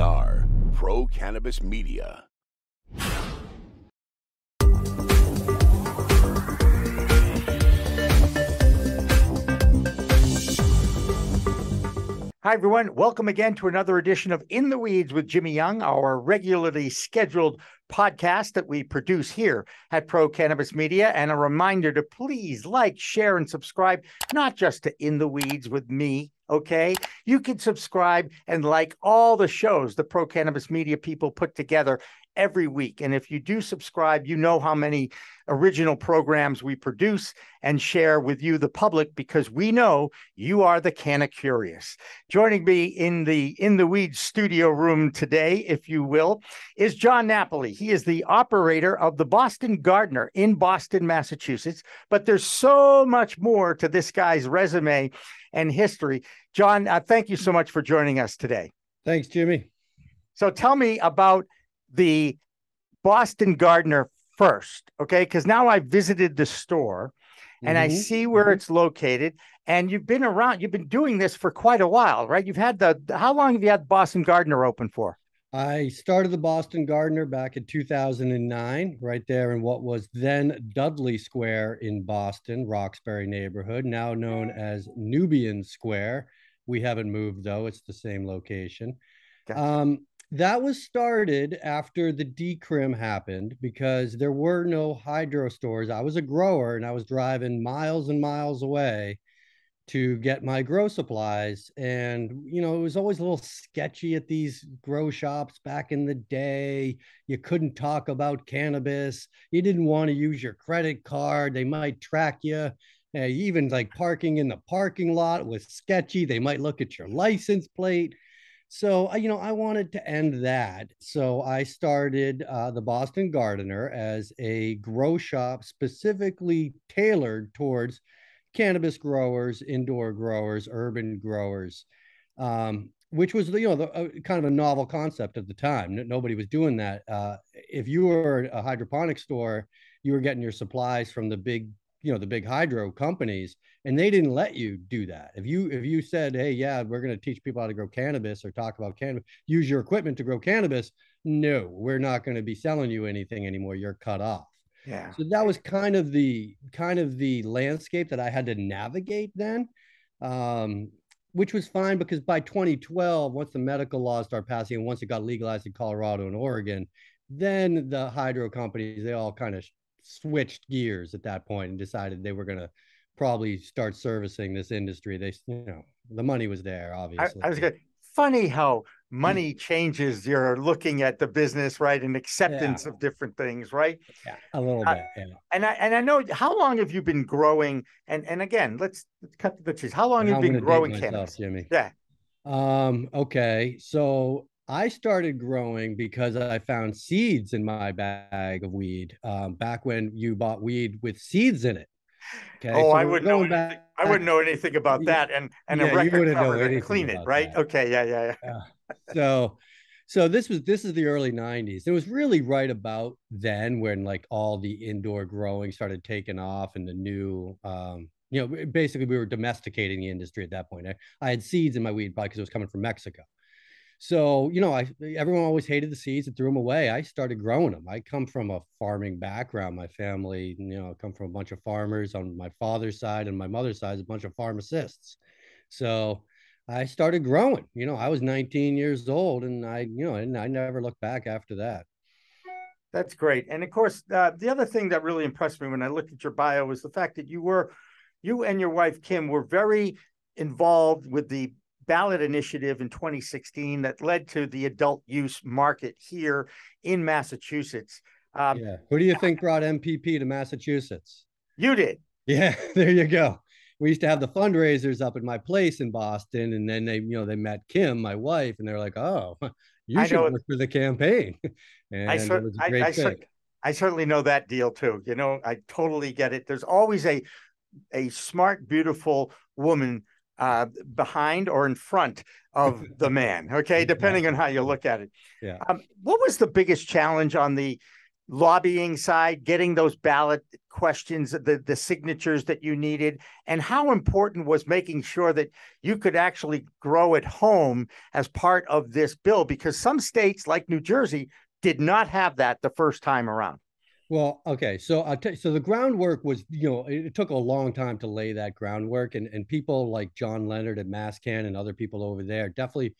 Pro Cannabis Media. Hi, everyone. Welcome again to another edition of In the Weeds with Jimmy Young, our regularly scheduled podcast that we produce here at Pro Cannabis Media. And a reminder to please like, share, and subscribe, not just to In the Weeds with me. Okay. You can subscribe and like all the shows the Pro Cannabis Media people put together every week. And if you do subscribe, you know how many original programs we produce and share with you, the public, because we know you are the Canna Curious. Joining me in the In the Weeds studio room today, if you will, is Jon Napoli. He is the operator of the Boston Gardener in Boston, Massachusetts. But there's so much more to this guy's resume and history. Jon, uh, thank you so much for joining us today. Thanks, Jimmy. So tell me about the Boston Gardener first, okay? Because now I visited the store and mm-hmm. I see where mm-hmm. it's located. And you've been around, you've been doing this for quite a while, right? You've had the, how long have you had Boston Gardener open for? I started the Boston Gardener back in 2009, right there in what was then Dudley Square in Boston, Roxbury neighborhood, now known as Nubian Square. We haven't moved though, it's the same location. Gotcha. Um, that was started after the decrim happened because there were no hydro stores. I was a grower and I was driving miles and miles away to get my grow supplies. And, you know, it was always a little sketchy at these grow shops back in the day. You couldn't talk about cannabis. You didn't want to use your credit card. They might track you. Uh, even like parking in the parking lot was sketchy. They might look at your license plate. So, you know, I wanted to end that. So I started uh, the Boston Gardener as a grow shop specifically tailored towards cannabis growers, indoor growers, urban growers, um, which was, you know, the, uh, kind of a novel concept at the time. nobody was doing that. Uh, if you were a hydroponic store, you were getting your supplies from the big you know the big hydro companies and they didn't let you do that if you if you said hey yeah we're going to teach people how to grow cannabis or talk about cannabis use your equipment to grow cannabis no we're not going to be selling you anything anymore you're cut off yeah so that was kind of the kind of the landscape that i had to navigate then um, which was fine because by 2012 once the medical laws start passing and once it got legalized in colorado and oregon then the hydro companies they all kind of switched gears at that point and decided they were going to probably start servicing this industry. They, you know, the money was there, obviously. I, I was good. Funny how money changes you're looking at the business, right? And acceptance yeah. of different things, right? Yeah, a little uh, bit. Yeah. And I and I know how long have you been growing? And and again, let's, let's cut the cheese. How long have you been growing cannabis? Jimmy. Yeah. Um, okay. So I started growing because I found seeds in my bag of weed um, back when you bought weed with seeds in it. Okay. Oh, so I wouldn't know anything. Back, I wouldn't know anything about that, and and yeah, a record cover and clean it, right? That. Okay, yeah, yeah, yeah. yeah. So, so this was this is the early '90s. It was really right about then when like all the indoor growing started taking off, and the new, um, you know, basically we were domesticating the industry at that point. I, I had seeds in my weed pot because it was coming from Mexico. So, you know, I everyone always hated the seeds and threw them away. I started growing them. I come from a farming background. My family, you know, come from a bunch of farmers on my father's side and my mother's side, a bunch of pharmacists. So I started growing. You know, I was 19 years old and I, you know, and I never looked back after that. That's great. And of course, uh, the other thing that really impressed me when I looked at your bio was the fact that you were, you and your wife, Kim, were very involved with the ballot initiative in 2016 that led to the adult use market here in Massachusetts. Um, yeah. Who do you think brought MPP to Massachusetts? You did. Yeah, there you go. We used to have the fundraisers up at my place in Boston, and then they, you know, they met Kim, my wife, and they're like, "Oh, you should work for the campaign." and I, cer- I, I, cer- I certainly know that deal too. You know, I totally get it. There's always a a smart, beautiful woman uh, behind or in front of the man. Okay, depending on how you look at it. Yeah. Um, what was the biggest challenge on the lobbying side, getting those ballot questions, the, the signatures that you needed, and how important was making sure that you could actually grow at home as part of this bill? Because some states, like New Jersey, did not have that the first time around. Well, okay, so I'll so the groundwork was, you know, it, it, took a long time to lay that groundwork, and and people like John Leonard at MassCann and other people over there definitely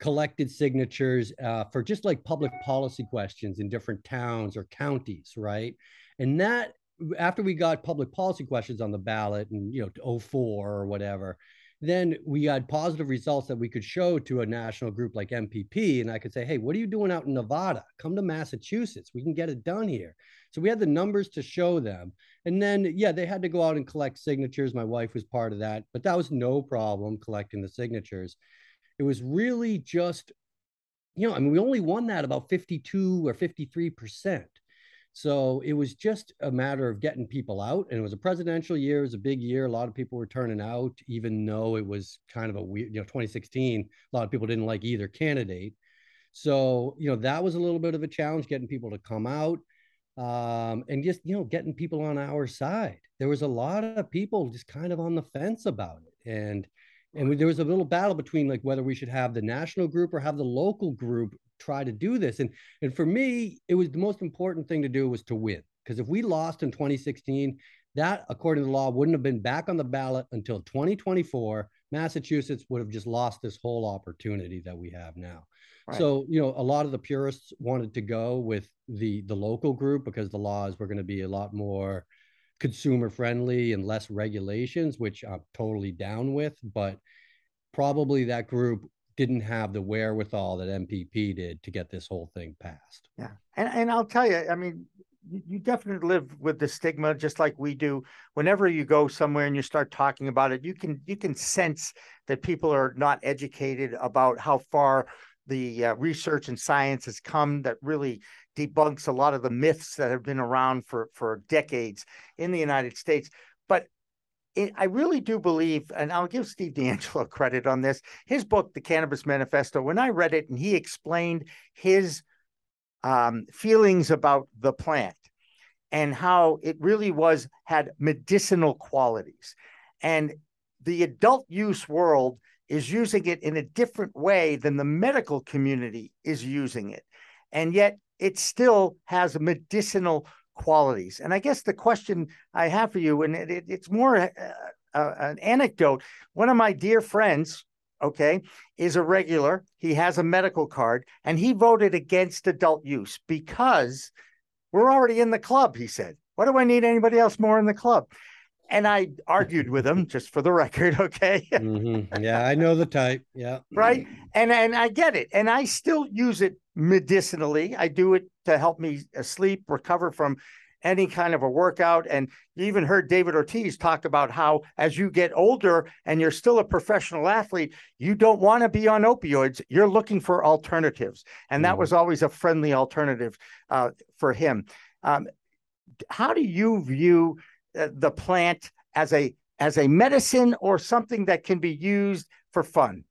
collected signatures uh, for just like public policy questions in different towns or counties, right? And that after we got public policy questions on the ballot and you know 04 or whatever, then we had positive results that we could show to a national group like MPP. And I could say, hey, what are you doing out in Nevada? Come to Massachusetts. We can get it done here. So we had the numbers to show them. And then, yeah, they had to go out and collect signatures. My wife was part of that, but that was no problem collecting the signatures. It was really just, you know, I mean, we only won that about 52 or 53%. So it was just a matter of getting people out. And it was a presidential year, it was a big year. A lot of people were turning out, even though it was kind of a weird, you know, 2016, a lot of people didn't like either candidate. So, you know, that was a little bit of a challenge getting people to come out um, and just, you know, getting people on our side. There was a lot of people just kind of on the fence about it. And and we, there was a little battle between like whether we should have the national group or have the local group try to do this. And and for me it was the most important thing to do was to win. Because if we lost in 2016 that according to the law wouldn't have been back on the ballot until 2024 massachusetts would have just lost this whole opportunity that we have now. Right. so you know a lot of the purists wanted to go with the the local group because the laws were going to be a lot more consumer friendly and less regulations, which I'm totally down with. But probably that group didn't have the wherewithal that MPP did to get this whole thing passed. Yeah. And, and I'll tell you, I mean, you definitely live with the stigma just like we do whenever you go somewhere and you start talking about it you can you can sense that people are not educated about how far the uh, research and science has come that really debunks a lot of the myths that have been around for for decades in the United States. But it, I really do believe, and I'll give Steve DeAngelo credit on this. His book, The Cannabis Manifesto, when I read it and he explained his um, feelings about the plant and how it really was had medicinal qualities, and the adult use world is using it in a different way than the medical community is using it. And yet it still has medicinal qualities. And I guess the question I have for you, and it, it, it's more uh, uh, an anecdote. One of my dear friends, okay, is a regular. He has a medical card, and he voted against adult use because we're already in the club. He said, "What do I need anybody else more in the club?" And I argued with him, just for the record, okay? mm-hmm. Yeah, I know the type. Yeah, right. And and I get it, and I still use it medicinally. I do it to help me sleep, recover from any kind of a workout. And you even heard David Ortiz talk about how, as you get older and you're still a professional athlete, you don't want to be on opioids. You're looking for alternatives. And that mm. was always a friendly alternative uh, for him. Um, how do you view uh, the plant as a as a medicine or something that can be used for fun?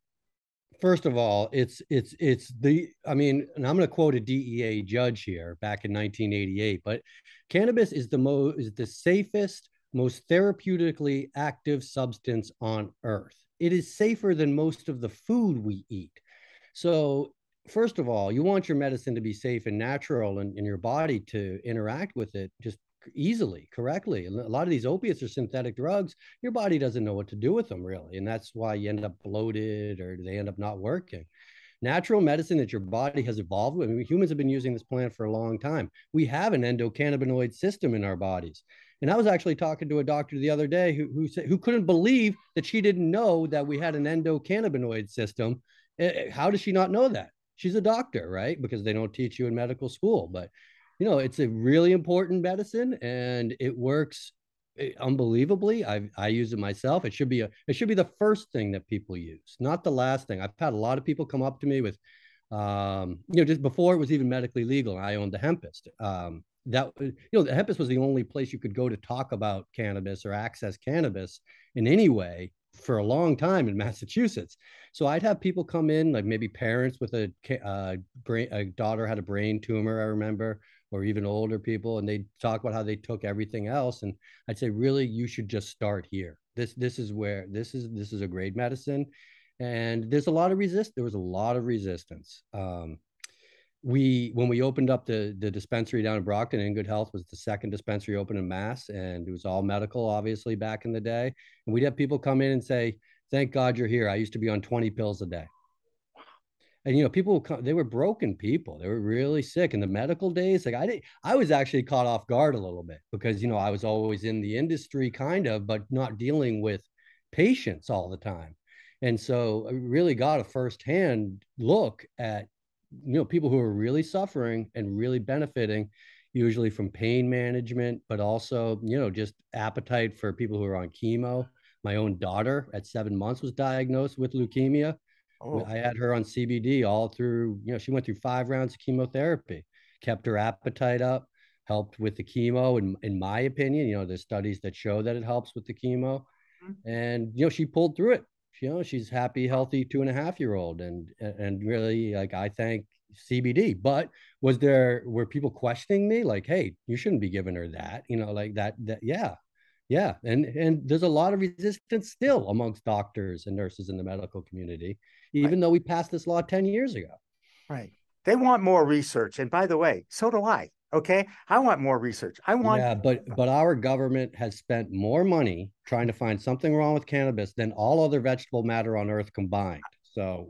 First of all, it's it's it's the I mean, and I'm going to quote a DEA judge here back in 1988, but cannabis is the most is the safest, most therapeutically active substance on earth. It is safer than most of the food we eat. So, first of all, you want your medicine to be safe and natural and, and your body to interact with it just easily, correctly. And A lot of these opiates are synthetic drugs. Your body doesn't know what to do with them, really. And that's why you end up bloated or they end up not working. Natural medicine that your body has evolved with. I mean, humans have been using this plant for a long time. We have an endocannabinoid system in our bodies. And I was actually talking to a doctor the other day who, who, said, who couldn't believe that she didn't know that we had an endocannabinoid system. Eh, eh, how does she not know that? She's a doctor, right? Because they don't teach you in medical school. But you know, it's a really important medicine and it works eh, unbelievably. I I use it myself. It should be a it should be the first thing that people use, not the last thing. I've had a lot of people come up to me with, um, you know, just before it was even medically legal. I owned the Hempest. Um, that you know, the Hempest was the only place you could go to talk about cannabis or access cannabis in any way for a long time in Massachusetts. So I'd have people come in, like maybe parents with a, uh, brain, a daughter had a brain tumor, I remember, or even older people, and they talk about how they took everything else. And I'd say, really, you should just start here. This this is where this is this is a great medicine, and there's a lot of resist. There was a lot of resistance. Um, we when we opened up the the dispensary down in Brockton, In Good Health was the second dispensary open in Mass, and it was all medical, obviously back in the day. And we'd have people come in and say, "Thank God you're here. I used to be on 20 pills a day." And you know, people they were broken people. They were really sick in the medical days. Like I did, I was actually caught off guard a little bit because you know I was always in the industry, kind of, but not dealing with patients all the time. And so I really got a firsthand look at you know people who are really suffering and really benefiting usually from pain management but also you know just appetite for people who are on chemo my own daughter at seven months was diagnosed with leukemia oh. i had her on cbd all through you know she went through five rounds of chemotherapy kept her appetite up helped with the chemo in, in my opinion you know there's studies that show that it helps with the chemo mm-hmm. and you know she pulled through it you know she's happy healthy two and a half year old and and really like i thank cbd but was there were people questioning me like hey you shouldn't be giving her that you know like that that yeah yeah and and there's a lot of resistance still amongst doctors and nurses in the medical community even right. though we passed this law 10 years ago right they want more research and by the way so do i Okay. I want more research. I want Yeah, but but our government has spent more money trying to find something wrong with cannabis than all other vegetable matter on earth combined. So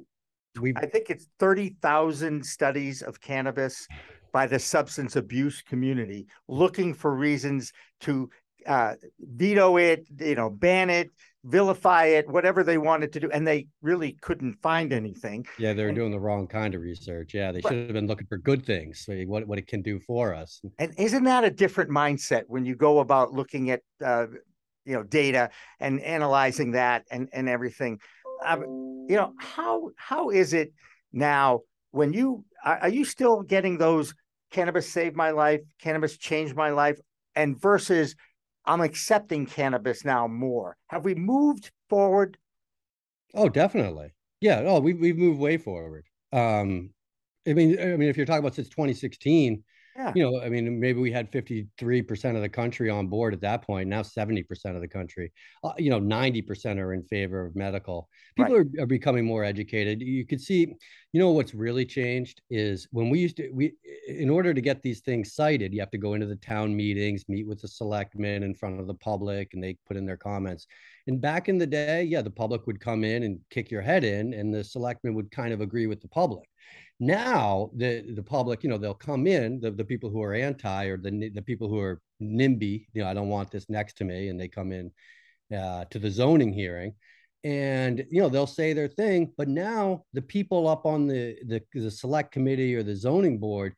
we I think it's 30,000 studies of cannabis by the substance abuse community looking for reasons to uh, veto it, you know, ban it, vilify it, whatever they wanted to do, and they really couldn't find anything. Yeah, they were and, doing the wrong kind of research. Yeah, they should have been looking for good things, what what it can do for us. And isn't that a different mindset when you go about looking at uh, you know data and analyzing that and and everything? Um, you know how how is it now when you are, are you still getting those cannabis saved my life, cannabis changed my life, and versus I'm accepting cannabis now more. Have we moved forward? Oh, definitely. Yeah. Oh, we we've moved way forward. Um, I mean, I mean, if you're talking about since 2016, yeah. You know, I mean, maybe we had 53% of the country on board at that point. Now 70% of the country, uh, you know, 90% are in favor of medical. People right. are, are becoming more educated. You could see, you know, what's really changed is when we used to, we, in order to get these things sited, you have to go into the town meetings, meet with the selectmen in front of the public, and they put in their comments. And back in the day, yeah, the public would come in and kick your head in, and the selectmen would kind of agree with the public. Now the the public, you know, they'll come in the, the people who are anti or the the people who are NIMBY, you know, I don't want this next to me, and they come in uh, to the zoning hearing, and you know they'll say their thing. But now the people up on the the, the select committee or the zoning board,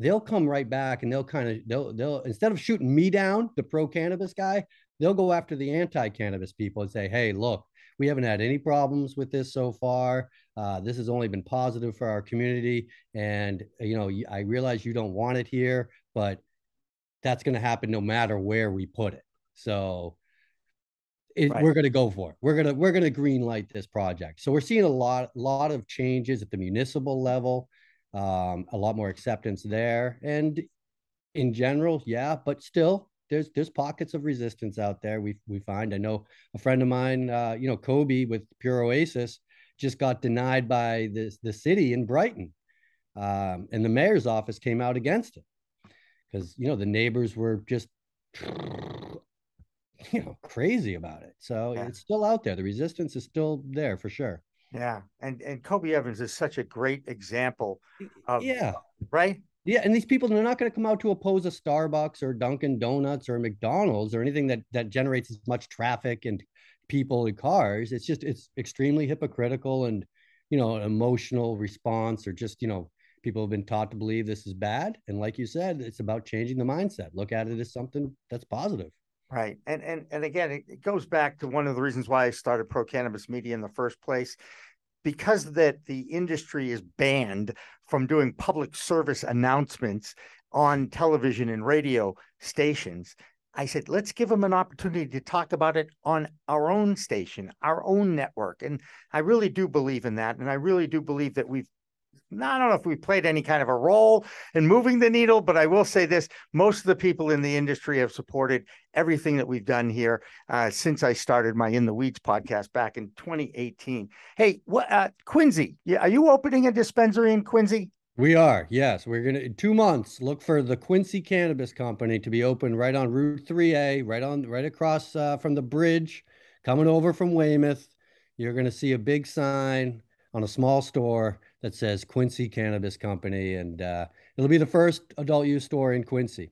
they'll come right back and they'll kind of they'll they'll instead of shooting me down, the pro cannabis guy, they'll go after the anti cannabis people and say, hey, look, we haven't had any problems with this so far. Uh, this has only been positive for our community. And, you know, I realize you don't want it here, but that's going to happen no matter where we put it. So it, right. we're going to go for it. We're going to, we're going to green light this project. So we're seeing a lot, lot of changes at the municipal level, um, a lot more acceptance there. And in general, yeah, but still there's there's pockets of resistance out there. We we find. I know a friend of mine, uh, you know, Kobie with Pure Oasis, just got denied by the the city in Brighton, um, and the mayor's office came out against it because you know the neighbors were just you know crazy about it. So yeah. it's still out there. The resistance is still there for sure. Yeah, and and Kobie Evans is such a great example of yeah, right yeah, and these people they're not going to come out to oppose a Starbucks or Dunkin' Donuts or McDonald's or anything that that generates as much traffic and people and cars. It's just it's extremely hypocritical and you know emotional response or just you know people have been taught to believe this is bad. And like you said it's about changing the mindset. Look at it as something that's positive. Right. And and and again it goes back to one of the reasons why i started pro cannabis media in the first place because that the industry is banned from doing public service announcements on television and radio stations i said let's give them an opportunity to talk about it on our own station our own network. And i really do believe in that and i really do believe that we've I don't know if we played any kind of a role in moving the needle, but I will say this: most of the people in the industry have supported everything that we've done here uh, since I started my In the Weeds podcast back in 2018. Hey, what uh, Quincy? Are you opening a dispensary in Quincy? We are, yes. We're gonna in two months look for the Quincy Cannabis Company to be open right on Route 3A, right on right across uh, from the bridge, coming over from Weymouth. You're gonna see a big sign on a small store that says Quincy Cannabis Company, and uh, it'll be the first adult use store in Quincy.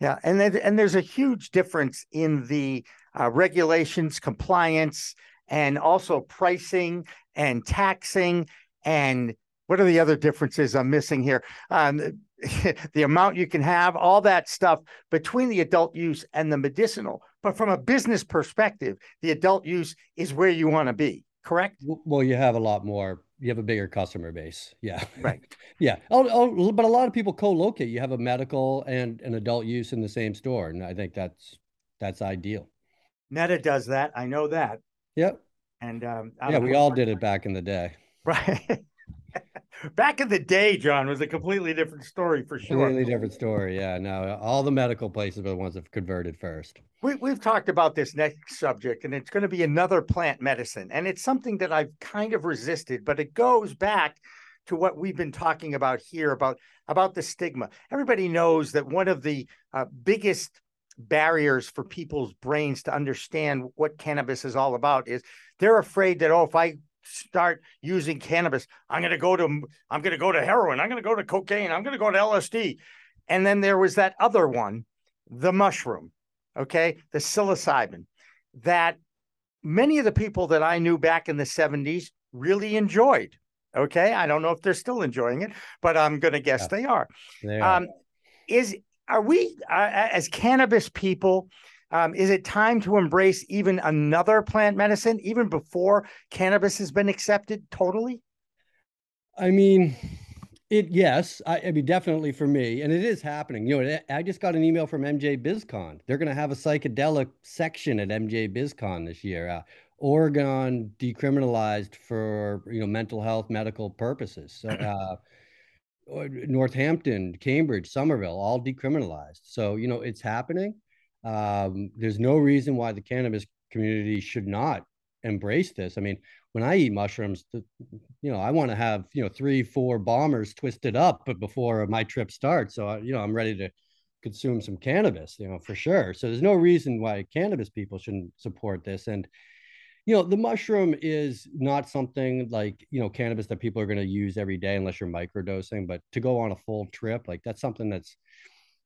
Yeah, and and there's a huge difference in the uh, regulations, compliance, and also pricing and taxing and what are the other differences I'm missing here? Um, the amount you can have, all that stuff between the adult use and the medicinal. But from a business perspective, the adult use is where you want to be, correct? Well, you have a lot more. You have a bigger customer base. Yeah. Right. yeah. Oh, oh, but a lot of people co-locate. You have a medical and an adult use in the same store, and I think that's that's ideal. Meta does that. I know that. Yep. And um, yeah, we all did it back in the day. Right. Back in the day, Jon was a completely different story for sure. Completely different story. Yeah. No, all the medical places are the ones that have converted first. We, we've talked about this next subject, and it's going to be another plant medicine. And it's something that I've kind of resisted, but it goes back to what we've been talking about here about, about the stigma. Everybody knows that one of the uh, biggest barriers for people's brains to understand what cannabis is all about is they're afraid that, oh, if I start using cannabis. I'm going to go to I'm going to go to heroin. I'm going to go to cocaine. I'm going to go to LSD. And then there was that other one, the mushroom, okay, the psilocybin, that many of the people that I knew back in the 70s really enjoyed. Okay, I don't know if they're still enjoying it, but I'm going to guess yeah. they are. They are. Um, is are we uh, as cannabis people? Um, is it time to embrace even another plant medicine, even before cannabis has been accepted totally? I mean, it yes, I, I, mean definitely for me, and it is happening. You know, I just got an email from MJ BizCon. They're going to have a psychedelic section at MJ BizCon this year. Uh, Oregon decriminalized for you know mental health medical purposes. So, uh, Northampton, Cambridge, Somerville, all decriminalized. So you know it's happening. Um, there's no reason why the cannabis community should not embrace this. I mean, when I eat mushrooms, you know, I want to have you know three, four bombers twisted up, before my trip starts, so I, you know, I'm ready to consume some cannabis, you know, for sure. So there's no reason why cannabis people shouldn't support this. And you know, the mushroom is not something like you know cannabis that people are going to use every day unless you're microdosing. But to go on a full trip, like that's something that's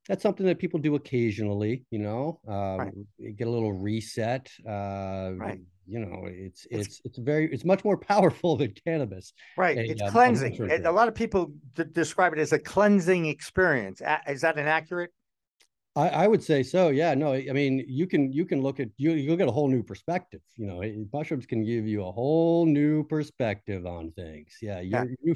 that's something that people do occasionally you know um, right. get a little reset uh, right. you know it's, it's it's it's very it's much more powerful than cannabis right and, it's um, cleansing a lot of people d- describe it as a cleansing experience is that inaccurate I, I would say so. Yeah. No. I mean, you can you can look at you you'll get a whole new perspective. You know, mushrooms can give you a whole new perspective on things. Yeah. You yeah.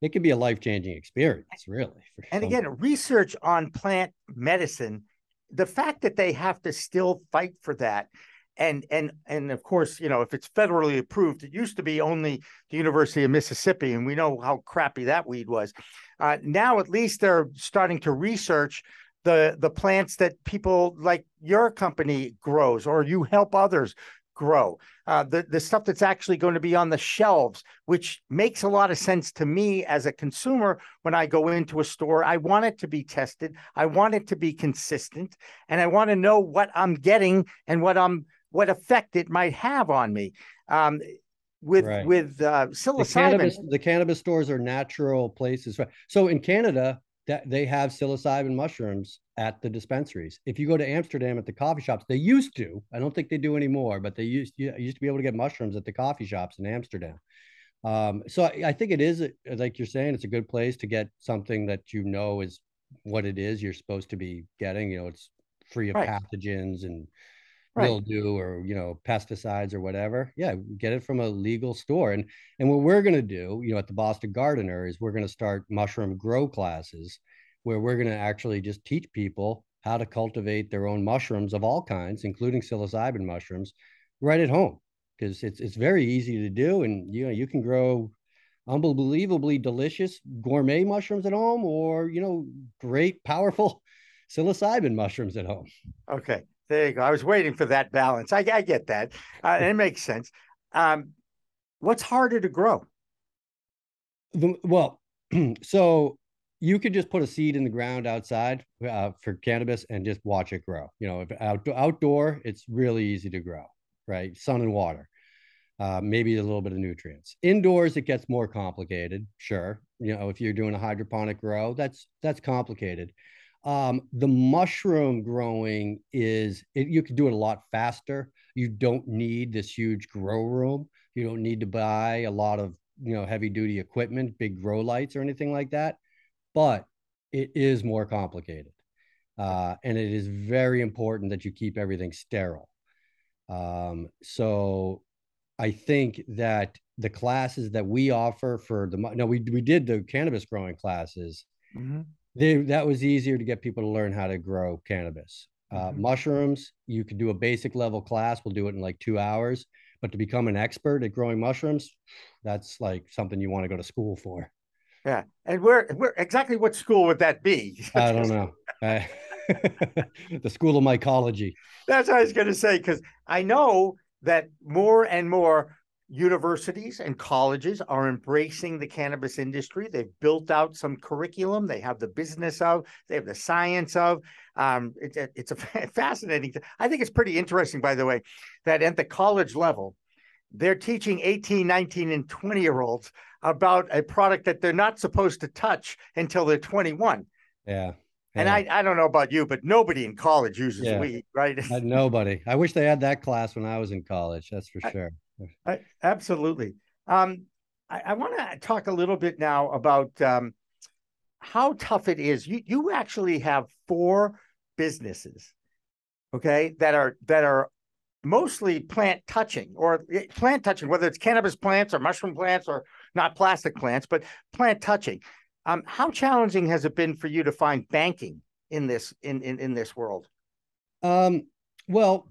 It can be a life changing experience, really. And again, research on plant medicine, the fact that they have to still fight for that. And and and of course, you know, if it's federally approved, it used to be only the University of Mississippi, and we know how crappy that weed was. Uh, now, at least they're starting to research the the plants that people like your company grows, or you help others grow. Uh, the the stuff that's actually going to be on the shelves, which makes a lot of sense to me as a consumer when I go into a store. I want it to be tested. I want it to be consistent, and I want to know what I'm getting and what I'm what effect it might have on me. Um, with right. with uh, psilocybin, the cannabis, the cannabis stores are natural places. So in Canada, that they have psilocybin mushrooms at the dispensaries. If you go to Amsterdam at the coffee shops, they used to. I don't think they do anymore, but they used you used to be able to get mushrooms at the coffee shops in Amsterdam. Um, so I, I, think it is like you're saying, it's a good place to get something that you know is what it is you're supposed to be getting. You know, it's free of right. pathogens and right. mildew or you know pesticides or whatever. Yeah, get it from a legal store. And and what we're gonna do, you know, at the Boston Gardener is we're gonna start mushroom grow classes where we're gonna actually just teach people how to cultivate their own mushrooms of all kinds, including psilocybin mushrooms, right at home. Because it's it's very easy to do, and you know you can grow unbelievably delicious gourmet mushrooms at home or, you know, great, powerful psilocybin mushrooms at home. Okay. There you go. I was waiting for that balance. I, I get that. Uh, it makes sense. Um, what's harder to grow? The, well, so you could just put a seed in the ground outside uh, for cannabis and just watch it grow. You know, out, outdoor, it's really easy to grow, right? Sun and water, uh, maybe a little bit of nutrients. Indoors, it gets more complicated. Sure, you know, if you're doing a hydroponic grow, that's that's complicated. Um, the mushroom growing is it, you can do it a lot faster. You don't need this huge grow room. You don't need to buy a lot of you know heavy duty equipment, big grow lights or anything like that. But it is more complicated, uh, and it is very important that you keep everything sterile. Um, so I think that the classes that we offer for the no, we we did the cannabis growing classes. Mm-hmm they, that was easier to get people to learn how to grow cannabis. Uh, mm-hmm. Mushrooms, you could do a basic level class. We'll do it in like two hours. But to become an expert at growing mushrooms, that's like something you want to go to school for. Yeah, and where where exactly what school would that be? I don't know. the school of mycology. That's what I was going to say because I know that more and more universities and colleges are embracing the cannabis industry. They've built out some curriculum. They have the business of, they have the science of. Um, it, it's a fascinating. I think it's pretty interesting, by the way, that at the college level, they're teaching 18, 19, and 20 year olds about a product that they're not supposed to touch until they're 21. Yeah. And I, I don't know about you, but nobody in college uses yeah. weed, right? Uh, nobody. I wish they had that class when I was in college. That's for sure. I, absolutely. Um, I, I want to talk a little bit now about um, how tough it is. You you actually have four businesses, okay, that are that are mostly plant touching or eh, plant touching, whether it's cannabis plants or mushroom plants or not plastic plants, but plant touching. Um, how challenging has it been for you to find banking in this in in, in this world? Um, well,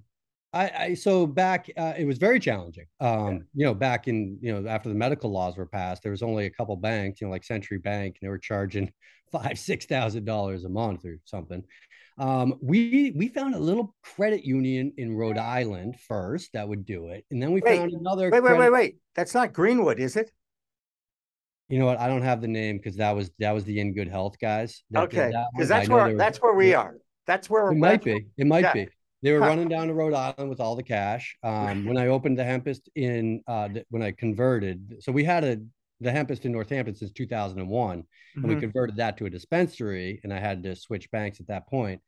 I, I so back uh, it was very challenging. Um, yeah. you know, back in you know after the medical laws were passed, there was only a couple banks, you know, like Century Bank, and they were charging five six thousand dollars a month or something. Um, we we found a little credit union in Rhode Island first that would do it, and then we wait, found another. Wait, wait, wait, wait! That's not Greenwood, is it? You know what? I don't have the name because that was that was the In Good Health guys. okay, because that that's where that's where we are. That's where it might be. It might yeah. be. They were huh. running down to Rhode Island with all the cash. Um, when I opened the Hempest in, uh, when I converted, so we had a the Hempest in Northampton since 2001, mm-hmm. and we mm-hmm. converted that to a dispensary, and I had to switch banks at that point.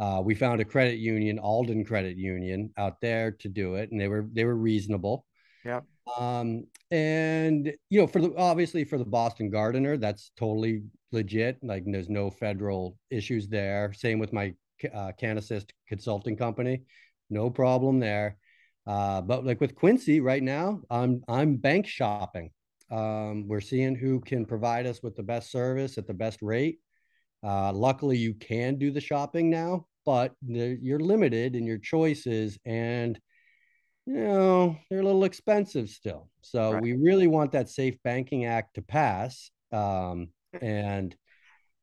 Uh, we found a credit union, Alden Credit Union, out there to do it, and they were they were reasonable. Yeah. Um, and you know, for the obviously for the Boston Gardener, that's totally legit. Like, there's no federal issues there. Same with my uh, CanAssist consulting company. No problem there. Uh, but like with Quincy right now, I'm I'm bank shopping. Um, we're seeing who can provide us with the best service at the best rate. Uh, luckily, you can do the shopping now, but you're limited in your choices, and you know they're a little expensive still. So right. we really want that Safe Banking Act to pass. Um, and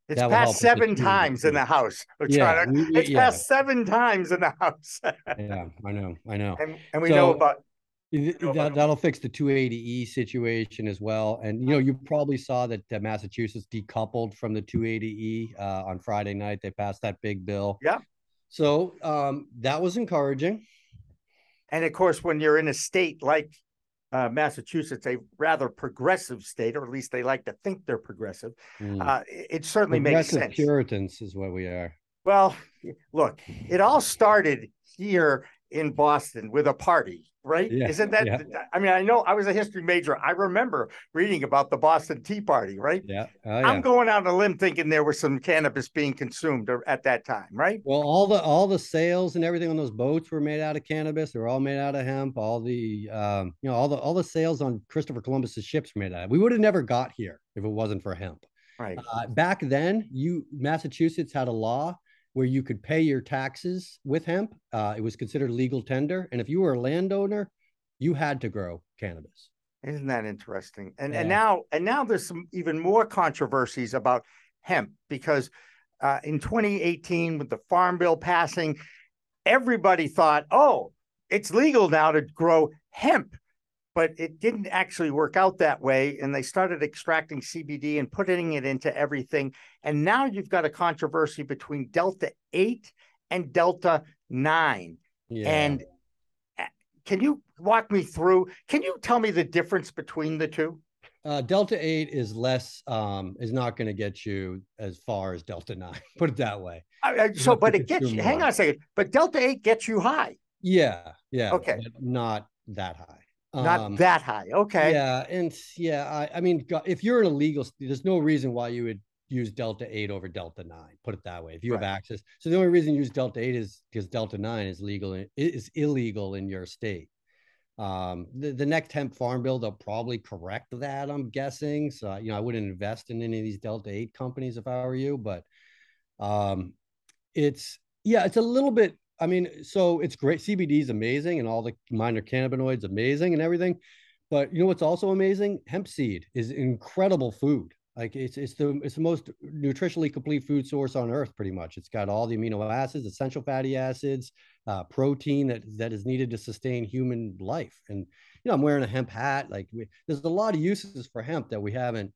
it's passed seven times in the House. Yeah, to, we, it's yeah. passed seven times in the House. yeah, I know, I know. And, and we so, know about that, that'll fix the 280e situation as well. And you know, you probably saw that uh, Massachusetts decoupled from the 280e uh, on Friday night. They passed that big bill. Yeah. So um, that was encouraging. And of course, when you're in a state like uh, Massachusetts a rather progressive state, or at least they like to think they're progressive. Mm. Uh, it certainly makes sense. Puritans is what we are. Well, look, it all started here in Boston with a party right? Yeah, Isn't that? Yeah. I mean, I know I was a history major. I remember reading about the Boston Tea Party, right? Yeah. Oh, yeah. I'm going out on a limb thinking there was some cannabis being consumed at that time, right? Well, all the all the sails and everything on those boats were made out of cannabis. They were all made out of hemp. All the um, you know, all the all the sails on Christopher Columbus's ships were made out of. We would have never got here if it wasn't for hemp. Right. Uh, back then, you Massachusetts had a law where you could pay your taxes with hemp. Uh, it was considered legal tender, and if you were a landowner, you had to grow cannabis. Isn't that interesting? And yeah. and now and now there's some even more controversies about hemp because uh, in 2018 with the Farm Bill passing, everybody thought, oh, it's legal now to grow hemp, but it didn't actually work out that way. And they started extracting CBD and putting it into everything. And now you've got a controversy between Delta 8 and Delta 9. Yeah. And uh, can you walk me through? Can you tell me the difference between the two? Uh, Delta 8 is less, um, is not going to get you as far as Delta 9, put it that way. Uh, so, but it gets you, hang on a second, but Delta 8 gets you high. Yeah. Yeah. Okay. Not that high. Not um, that high. Okay. Yeah. And yeah, I, I mean, if you're an illegal, there's no reason why you would use Delta 8 over Delta 9, put it that way, if you right. have access. So the only reason you use Delta 8 is because Delta 9 is legal, is illegal in your state. Um, the, the next hemp farm bill, they'll probably correct that, I'm guessing. So, you know, I wouldn't invest in any of these Delta 8 companies if I were you, but um, it's, yeah, it's a little bit, I mean, so it's great. CBD is amazing and all the minor cannabinoids amazing and everything. But you know what's also amazing? Hemp seed is incredible food. Like it's it's the it's the most nutritionally complete food source on earth, pretty much. It's got all the amino acids, essential fatty acids, uh, protein that that is needed to sustain human life. And you know, I'm wearing a hemp hat. Like we, there's a lot of uses for hemp that we haven't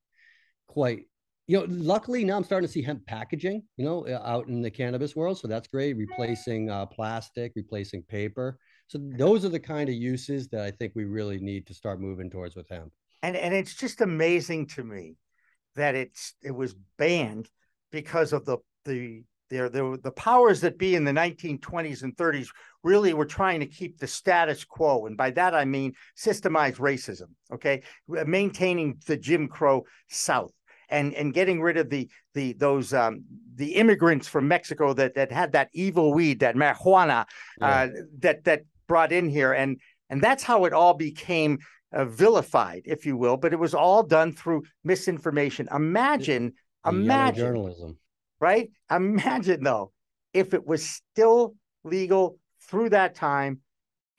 quite. You know, luckily now I'm starting to see hemp packaging. You know, uh, out in the cannabis world, so that's great. Replacing uh, plastic, replacing paper. So those are the kind of uses that I think we really need to start moving towards with hemp. And and it's just amazing to me that it's it was banned because of the the there the, the powers that be in the 1920s and 30s really were trying to keep the status quo and by that i mean systemized racism okay maintaining the jim crow south and and getting rid of the the those um, the immigrants from mexico that that had that evil weed that marijuana yeah. uh, that that brought in here and and that's how it all became uh, vilified, if you will, but it was all done through misinformation. Imagine, the imagine journalism, right? Imagine though, if it was still legal through that time,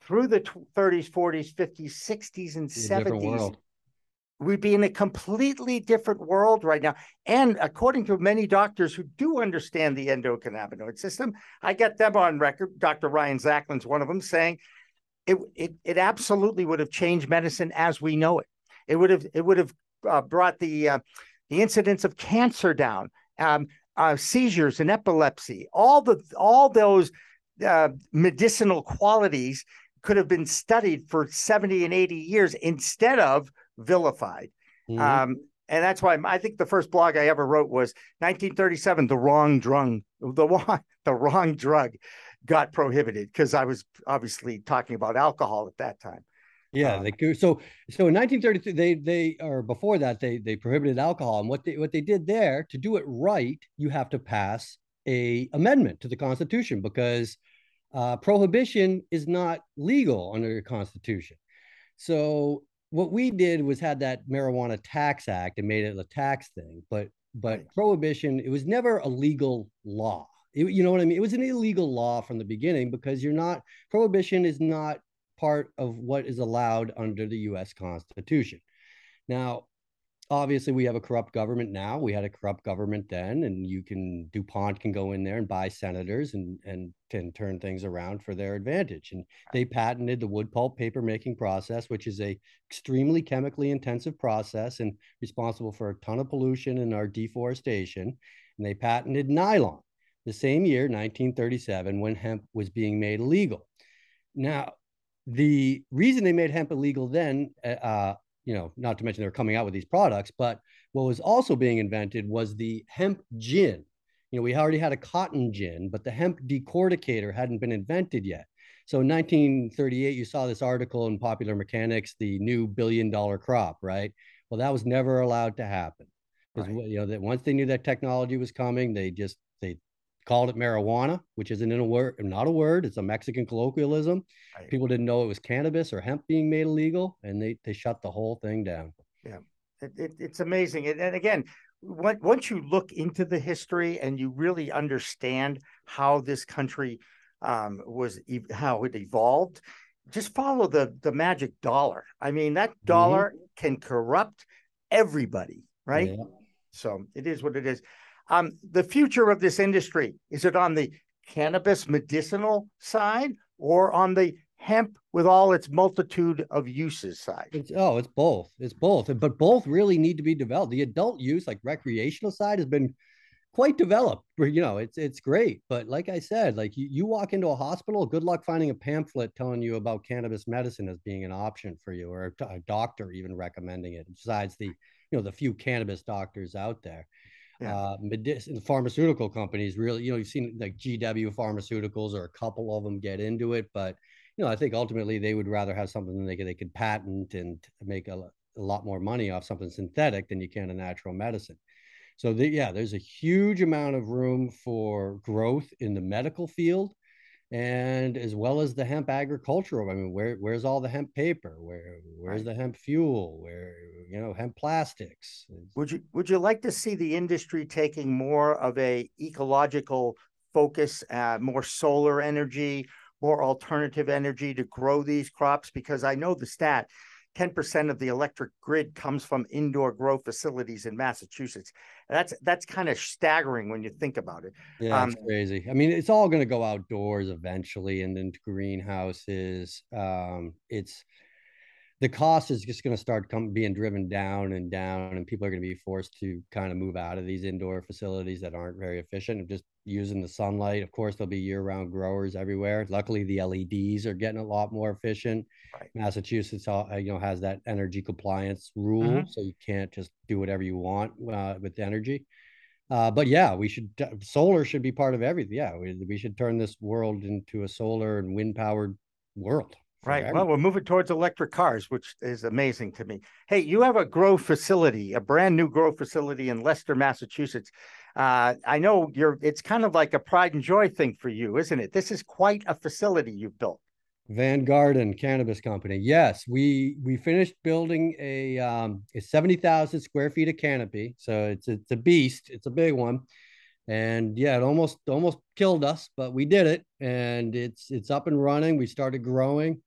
through the 30s, 40s, 50s, 60s, and 70s. We'd be in a completely different world right now. And according to many doctors who do understand the endocannabinoid system, I get them on record. Dr. Ryan Zacklin's one of them saying it, it, it absolutely would have changed medicine as we know it. It would have it would have uh, brought the uh, the incidence of cancer down, um, uh, seizures and epilepsy. All the all those uh, medicinal qualities could have been studied for seventy and eighty years instead of vilified. Mm-hmm. Um, and that's why I think the first blog I ever wrote was 1937, the wrong drug, the wrong, the wrong drug got prohibited because I was obviously talking about alcohol at that time. Yeah, um, they so so in 1933 they they or before that they they prohibited alcohol and what they what they did there to do it right you have to pass a amendment to the Constitution because uh, prohibition is not legal under your Constitution. So what we did was had that marijuana tax act and made it a tax thing, but but prohibition it was never a legal law. It, you know what I mean? It was an illegal law from the beginning because you're not, prohibition is not part of what is allowed under the US Constitution. Now, obviously, we have a corrupt government now. We had a corrupt government then, and you can, DuPont can go in there and buy senators and, and, and turn things around for their advantage. And they patented the wood pulp paper making process, which is a extremely chemically intensive process and responsible for a ton of pollution and our deforestation. And they patented nylon the same year, 1937, when hemp was being made illegal. Now, the reason they made hemp illegal then, uh, uh, you know, not to mention they were coming out with these products, but what was also being invented was the hemp gin. You know, we already had a cotton gin, but the hemp decorticator hadn't been invented yet. So in 1938, you saw this article in Popular Mechanics, the new billion dollar crop, right? Well, that was never allowed to happen. Because right. you know that once they knew that technology was coming, they just they called it marijuana, which isn't in a word, not a word. It's a Mexican colloquialism. Right. People didn't know it was cannabis or hemp being made illegal, and they they shut the whole thing down. Yeah, it, it, it's amazing. And, and again, when, once you look into the history and you really understand how this country um, was how it evolved, just follow the the magic dollar. I mean, that mm-hmm. dollar mm-hmm. can corrupt everybody, right? Yeah. So it is what it is. Um, the future of this industry is it on the cannabis medicinal side or on the hemp with all its multitude of uses side? It's, oh, it's both. It's both, but both really need to be developed. The adult use, like recreational side, has been quite developed. You know, it's it's great, but like I said, like you, you walk into a hospital, good luck finding a pamphlet telling you about cannabis medicine as being an option for you, or a, a doctor even recommending it. Besides the you know the few cannabis doctors out there. Yeah. Uh, medicine, pharmaceutical companies really, you know, you've seen like GW Pharmaceuticals or a couple of them get into it, but you know, I think ultimately they would rather have something they could, they could patent and make a, a lot more money off something synthetic than you can a natural medicine. So the, yeah, there's a huge amount of room for growth in the medical field and as well as the hemp agricultural. I mean, where where's all the hemp paper? Where where's right. the hemp fuel? Where you know hemp plastics? Would you would you like to see the industry taking more of a ecological focus, uh, more solar energy, more alternative energy to grow these crops? Because I know the stat 10% of the electric grid comes from indoor grow facilities in Massachusetts. That's that's kind of staggering when you think about it. Yeah, um, crazy. I mean, it's all going to go outdoors eventually and into greenhouses. Um, it's the cost is just going to start come, being driven down and down, and people are going to be forced to kind of move out of these indoor facilities that aren't very efficient of just using the sunlight. Of course, there'll be year-round growers everywhere. Luckily, the LEDs are getting a lot more efficient. Right. Massachusetts, uh, you know, has that energy compliance rule, mm-hmm. so you can't just do whatever you want uh, with energy. Uh, but yeah, we should solar should be part of everything. Yeah, we, we should turn this world into a solar and wind powered world. Right. Well, we're moving towards electric cars, which is amazing to me. Hey, you have a grow facility, a brand new grow facility in Leicester, Massachusetts. Uh, I know you're. It's kind of like a pride and joy thing for you, isn't it? This is quite a facility you've built. Van Garden Cannabis Company. Yes, we we finished building a um, a seventy thousand square feet of canopy. So it's it's a beast. It's a big one, and yeah, it almost almost killed us, but we did it, and it's it's up and running. We started growing.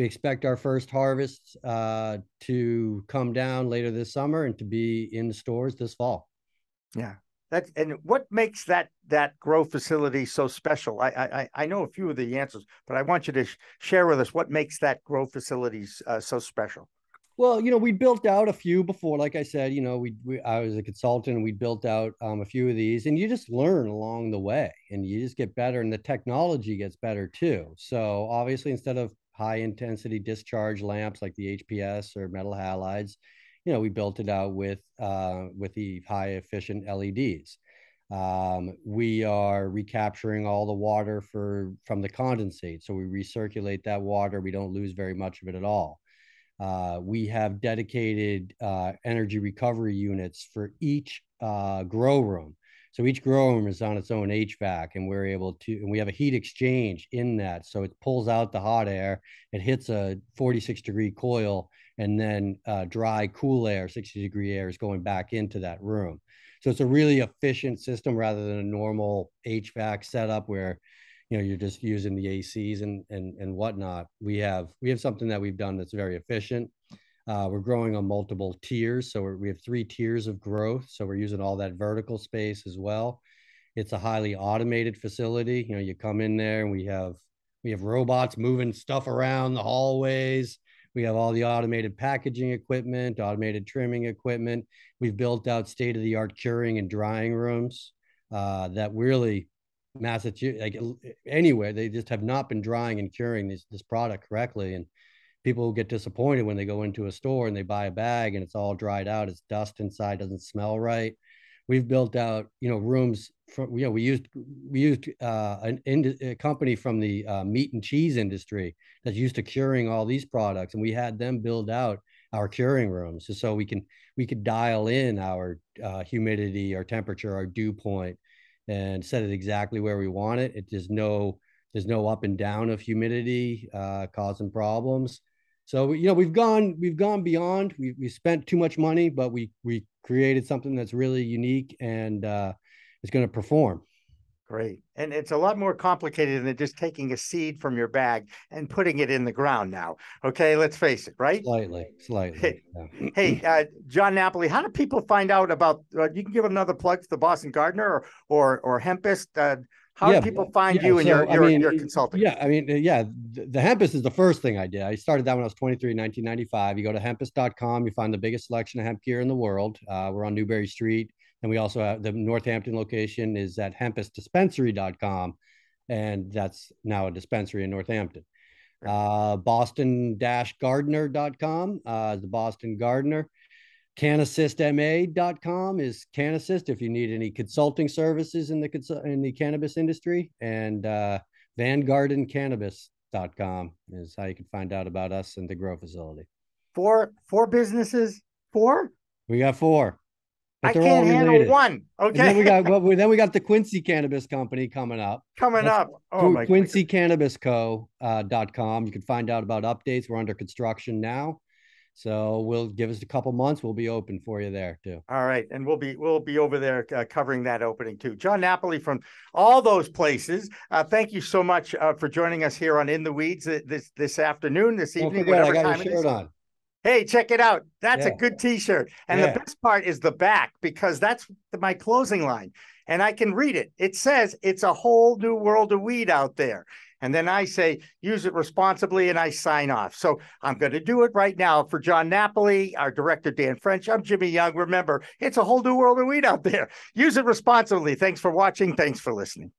We expect our first harvests uh, to come down later this summer and to be in the stores this fall. Yeah, that and what makes that that grow facility so special? I I I know a few of the answers, but I want you to sh- share with us what makes that grow facilities uh, so special. Well, you know, we built out a few before. Like I said, you know, we, we I was a consultant and we built out um, a few of these, and you just learn along the way, and you just get better, and the technology gets better too. So obviously, instead of high intensity discharge lamps like the HPS or metal halides. You know, we built it out with uh, with the high efficient LEDs. Um, we are recapturing all the water for from the condensate, so we recirculate that water. We don't lose very much of it at all. Uh, we have dedicated uh, energy recovery units for each uh, grow room. So each grow room is on its own HVAC, and we're able to, and we have a heat exchange in that. So it pulls out the hot air, it hits a 46 degree coil, and then uh, dry, cool air, 60 degree air is going back into that room. So it's a really efficient system rather than a normal HVAC setup where you know you're just using the ACs and and and whatnot. We have we have something that we've done that's very efficient. Uh, we're growing on multiple tiers. So we have three tiers of growth. So we're using all that vertical space as well. It's a highly automated facility. You know, you come in there and we have we have robots moving stuff around the hallways. We have all the automated packaging equipment, automated trimming equipment. We've built out state of the art curing and drying rooms uh, that really Massachusetts, like anywhere, they just have not been drying and curing this this product correctly. And people get disappointed when they go into a store and they buy a bag and it's all dried out it's dust inside doesn't smell right. We've built out you know rooms for you know we used we used uh, an in, a company from the uh, meat and cheese industry that's used to curing all these products and we had them build out our curing rooms so, so we can we could dial in our uh, humidity our temperature our dew point and set it exactly where we want it. It there's no there's no up and down of humidity uh, causing problems so you know we've gone we've gone beyond. We we spent too much money, but we we created something that's really unique and uh, is going to perform. Great. And it's a lot more complicated than just taking a seed from your bag and putting it in the ground now. Okay, let's face it, right? Slightly, slightly. Hey, yeah. hey uh, Jon Napoli, how do people find out about uh, you can give another plug to the Boston Gardener or or, or Hempest? How yeah, do people find yeah, you and so, your, your, I mean, your consulting? Yeah, I mean, uh, yeah, the, the Hempest is the first thing I did. I started that when I was 23, 1995. You go to hempest.com, you find the biggest selection of hemp gear in the world. Uh, we're on Newbury Street. And we also have the Northampton location is at hempestdispensary.com. And that's now a dispensary in Northampton. Uh, Boston-Gardener.com uh, the Boston Gardener. CannAssistMA.com is canassist if you need any consulting services in the in the cannabis industry. And uh, VanGardenCannabis.com is how you can find out about us and the grow facility. Four four businesses. Four. We got four. I can't handle one. Okay. Then we got well, then we got the Quincy Cannabis Company coming up. Coming That's up. Oh my Quincy Cannabis Co. Uh, dot com. You can find out about updates. We're under construction now. So we'll give us a couple months. We'll be open for you there too. All right, and we'll be we'll be over there uh, covering that opening too. Jon Napoli from all those places. Uh, thank you so much uh, for joining us here on In the Weeds uh, this this afternoon, this evening, forget, whatever time it is. On. Hey, check it out. That's yeah. a good t-shirt. And yeah. the best part is the back because that's my closing line. And I can read it. It says it's a whole new world of weed out there. And then I say, use it responsibly, and I sign off. So I'm going to do it right now for Jon Napoli, our director, Dan French. I'm Jimmy Young. Remember, it's a whole new world of weed out there. Use it responsibly. Thanks for watching. Thanks for listening.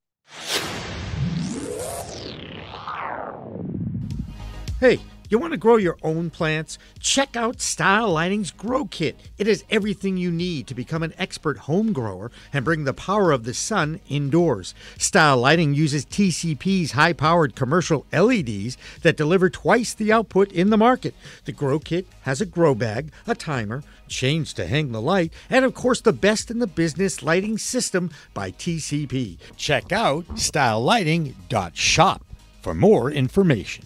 Hey. You want to grow your own plants? Check out Style Lighting's Grow Kit. It has everything you need to become an expert home grower and bring the power of the sun indoors. Style Lighting uses TCP's high powered commercial LEDs that deliver twice the output in the market. The Grow Kit has a grow bag, a timer, chains to hang the light, and of course the best in the business lighting system by TCP. Check out stylelighting.shop for more information.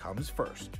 comes first.